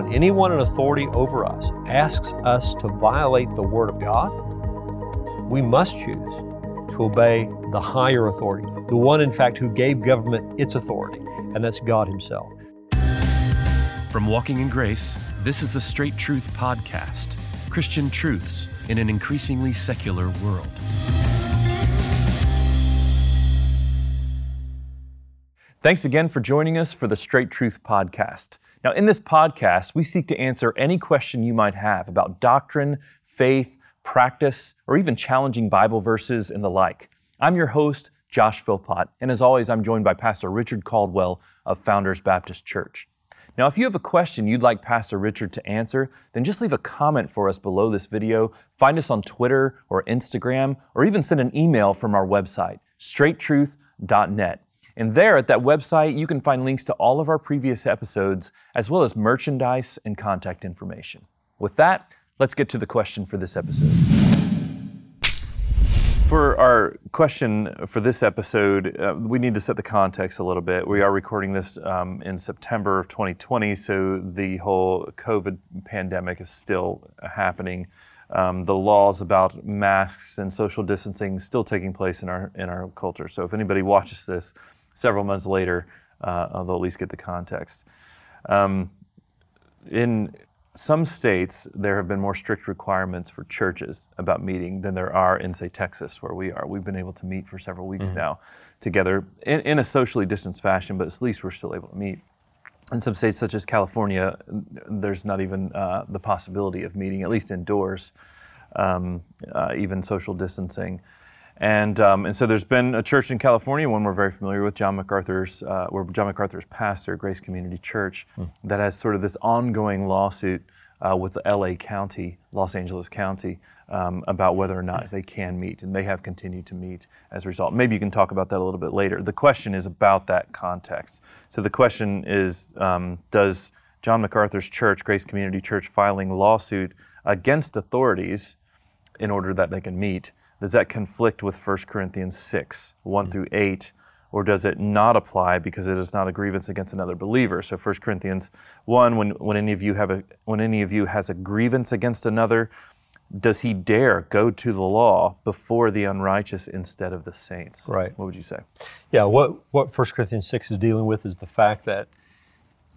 when anyone in authority over us asks us to violate the Word of God, we must choose to obey the higher authority, the one, in fact, who gave government its authority, and that's God Himself. From Walking in Grace, this is the Straight Truth Podcast Christian truths in an increasingly secular world. Thanks again for joining us for the Straight Truth Podcast. Now, in this podcast, we seek to answer any question you might have about doctrine, faith, practice, or even challenging Bible verses and the like. I'm your host, Josh Philpot, and as always, I'm joined by Pastor Richard Caldwell of Founders Baptist Church. Now, if you have a question you'd like Pastor Richard to answer, then just leave a comment for us below this video, find us on Twitter or Instagram, or even send an email from our website, straighttruth.net. And there at that website, you can find links to all of our previous episodes, as well as merchandise and contact information. With that, let's get to the question for this episode. For our question for this episode, uh, we need to set the context a little bit. We are recording this um, in September of 2020, so the whole COVID pandemic is still happening. Um, the laws about masks and social distancing still taking place in our in our culture. So if anybody watches this, several months later, uh, they'll at least get the context. Um, in some states, there have been more strict requirements for churches about meeting than there are in, say, Texas, where we are. We've been able to meet for several weeks mm-hmm. now together in, in, a socially distanced fashion, but at least we're still able to meet. In some states, such as California, there's not even uh, the possibility of meeting, at least indoors, um, uh, even social distancing. And, um, and so there's been a church in California, one we're very familiar with, John MacArthur's, uh, where John MacArthur's pastor, Grace Community Church, mm. that has sort of this ongoing lawsuit uh, with the LA County, Los Angeles County, um, about whether or not they can meet. And they have continued to meet as a result. Maybe you can talk about that a little bit later. The question is about that context. So the question is um, Does John MacArthur's church, Grace Community Church, filing lawsuit against authorities in order that they can meet? Does that conflict with 1 Corinthians 6, 1 mm-hmm. through 8? Or does it not apply because it is not a grievance against another believer? So 1 Corinthians 1, when, when any of you have a when any of you has a grievance against another, does he dare go to the law before the unrighteous instead of the saints? Right. What would you say? Yeah, what, what 1 Corinthians 6 is dealing with is the fact that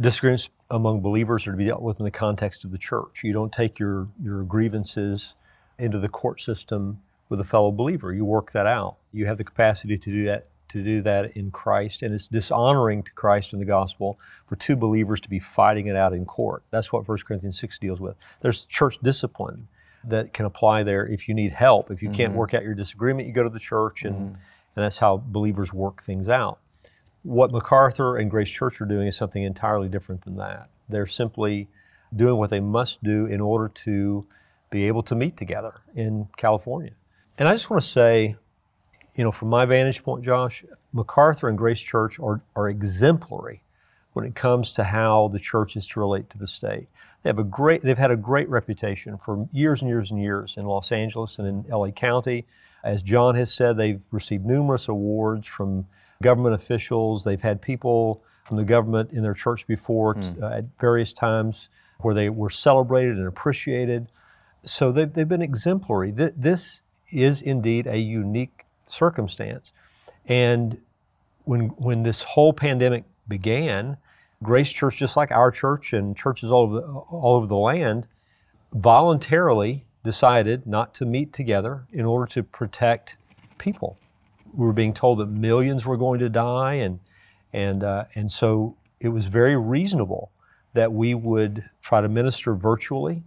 disagreements among believers are to be dealt with in the context of the church. You don't take your, your grievances into the court system with a fellow believer. You work that out. You have the capacity to do that to do that in Christ, and it's dishonoring to Christ and the gospel for two believers to be fighting it out in court. That's what 1 Corinthians 6 deals with. There's church discipline that can apply there if you need help. If you mm-hmm. can't work out your disagreement, you go to the church, and, mm-hmm. and that's how believers work things out. What MacArthur and Grace Church are doing is something entirely different than that. They're simply doing what they must do in order to be able to meet together in California. And I just want to say, you know, from my vantage point, Josh, MacArthur and Grace Church are, are exemplary when it comes to how the church is to relate to the state. They have a great, they've had a great reputation for years and years and years in Los Angeles and in LA County. As John has said, they've received numerous awards from government officials. They've had people from the government in their church before mm. uh, at various times where they were celebrated and appreciated. So they've, they've been exemplary. This is indeed a unique circumstance. And when, when this whole pandemic began, Grace Church, just like our church and churches all over the, all over the land, voluntarily decided not to meet together in order to protect people. We were being told that millions were going to die, and, and, uh, and so it was very reasonable that we would try to minister virtually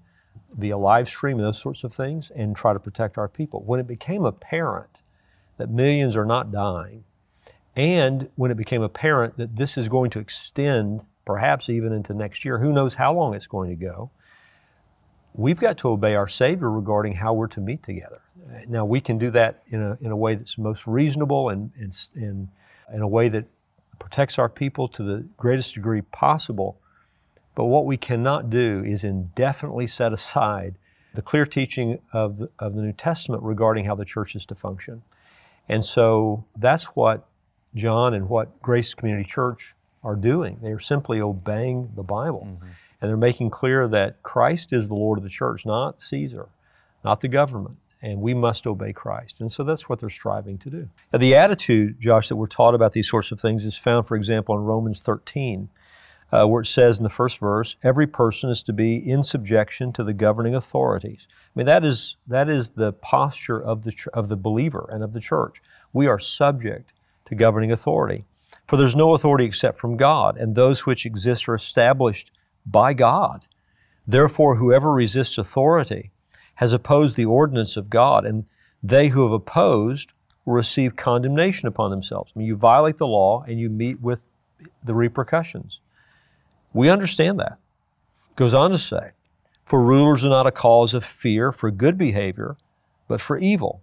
via live stream and those sorts of things and try to protect our people. When it became apparent that millions are not dying, and when it became apparent that this is going to extend perhaps even into next year, who knows how long it's going to go, we've got to obey our Savior regarding how we're to meet together. Now, we can do that in a, in a way that's most reasonable and, and, and in a way that protects our people to the greatest degree possible. But what we cannot do is indefinitely set aside the clear teaching of the, of the New Testament regarding how the church is to function. And so that's what John and what Grace Community Church are doing. They are simply obeying the Bible. Mm-hmm. And they're making clear that Christ is the Lord of the church, not Caesar, not the government. And we must obey Christ. And so that's what they're striving to do. Now, the attitude, Josh, that we're taught about these sorts of things is found, for example, in Romans 13, uh, where it says in the first verse, every person is to be in subjection to the governing authorities. I mean, that is, that is the posture of the, of the believer and of the church. We are subject to governing authority. For there's no authority except from God, and those which exist are established by God. Therefore, whoever resists authority has opposed the ordinance of God, and they who have opposed will receive condemnation upon themselves. I mean, you violate the law and you meet with the repercussions. We understand that. Goes on to say, For rulers are not a cause of fear for good behavior, but for evil.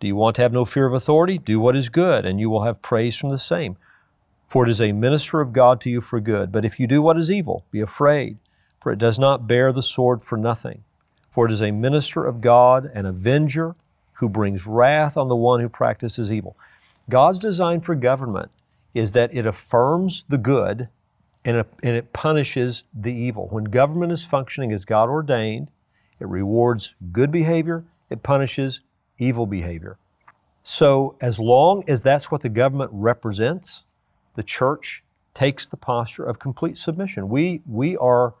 Do you want to have no fear of authority? Do what is good, and you will have praise from the same. For it is a minister of God to you for good. But if you do what is evil, be afraid, for it does not bear the sword for nothing. For it is a minister of God, an avenger, who brings wrath on the one who practices evil. God's design for government is that it affirms the good and it, and it punishes the evil. When government is functioning as God ordained, it rewards good behavior, it punishes evil behavior. So, as long as that's what the government represents, the church takes the posture of complete submission. We, we are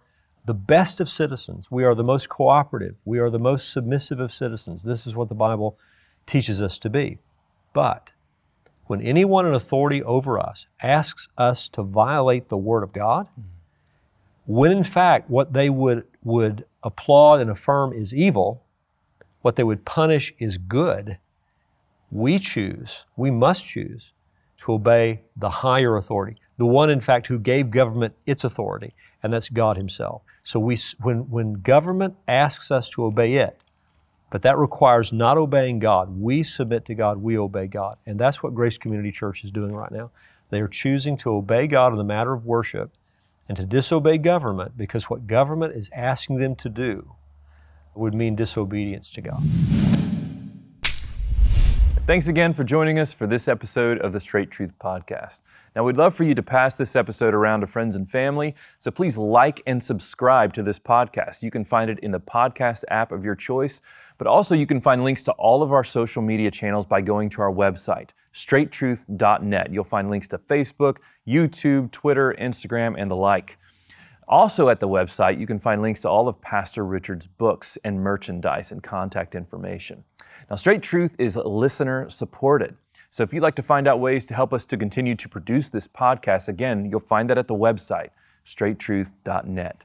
the best of citizens. We are the most cooperative. We are the most submissive of citizens. This is what the Bible teaches us to be. But when anyone in authority over us asks us to violate the Word of God, hmm. when in fact what they would, would applaud and affirm is evil, what they would punish is good, we choose, we must choose to obey the higher authority, the one, in fact, who gave government its authority, and that's God Himself. So we, when, when government asks us to obey it, but that requires not obeying God, we submit to God, we obey God. And that's what Grace Community Church is doing right now. They are choosing to obey God in the matter of worship and to disobey government because what government is asking them to do would mean disobedience to God. Thanks again for joining us for this episode of the Straight Truth Podcast. Now, we'd love for you to pass this episode around to friends and family, so please like and subscribe to this podcast. You can find it in the podcast app of your choice, but also you can find links to all of our social media channels by going to our website, straighttruth.net. You'll find links to Facebook, YouTube, Twitter, Instagram, and the like. Also, at the website, you can find links to all of Pastor Richard's books and merchandise and contact information. Now, Straight Truth is listener supported. So if you'd like to find out ways to help us to continue to produce this podcast, again, you'll find that at the website, straighttruth.net.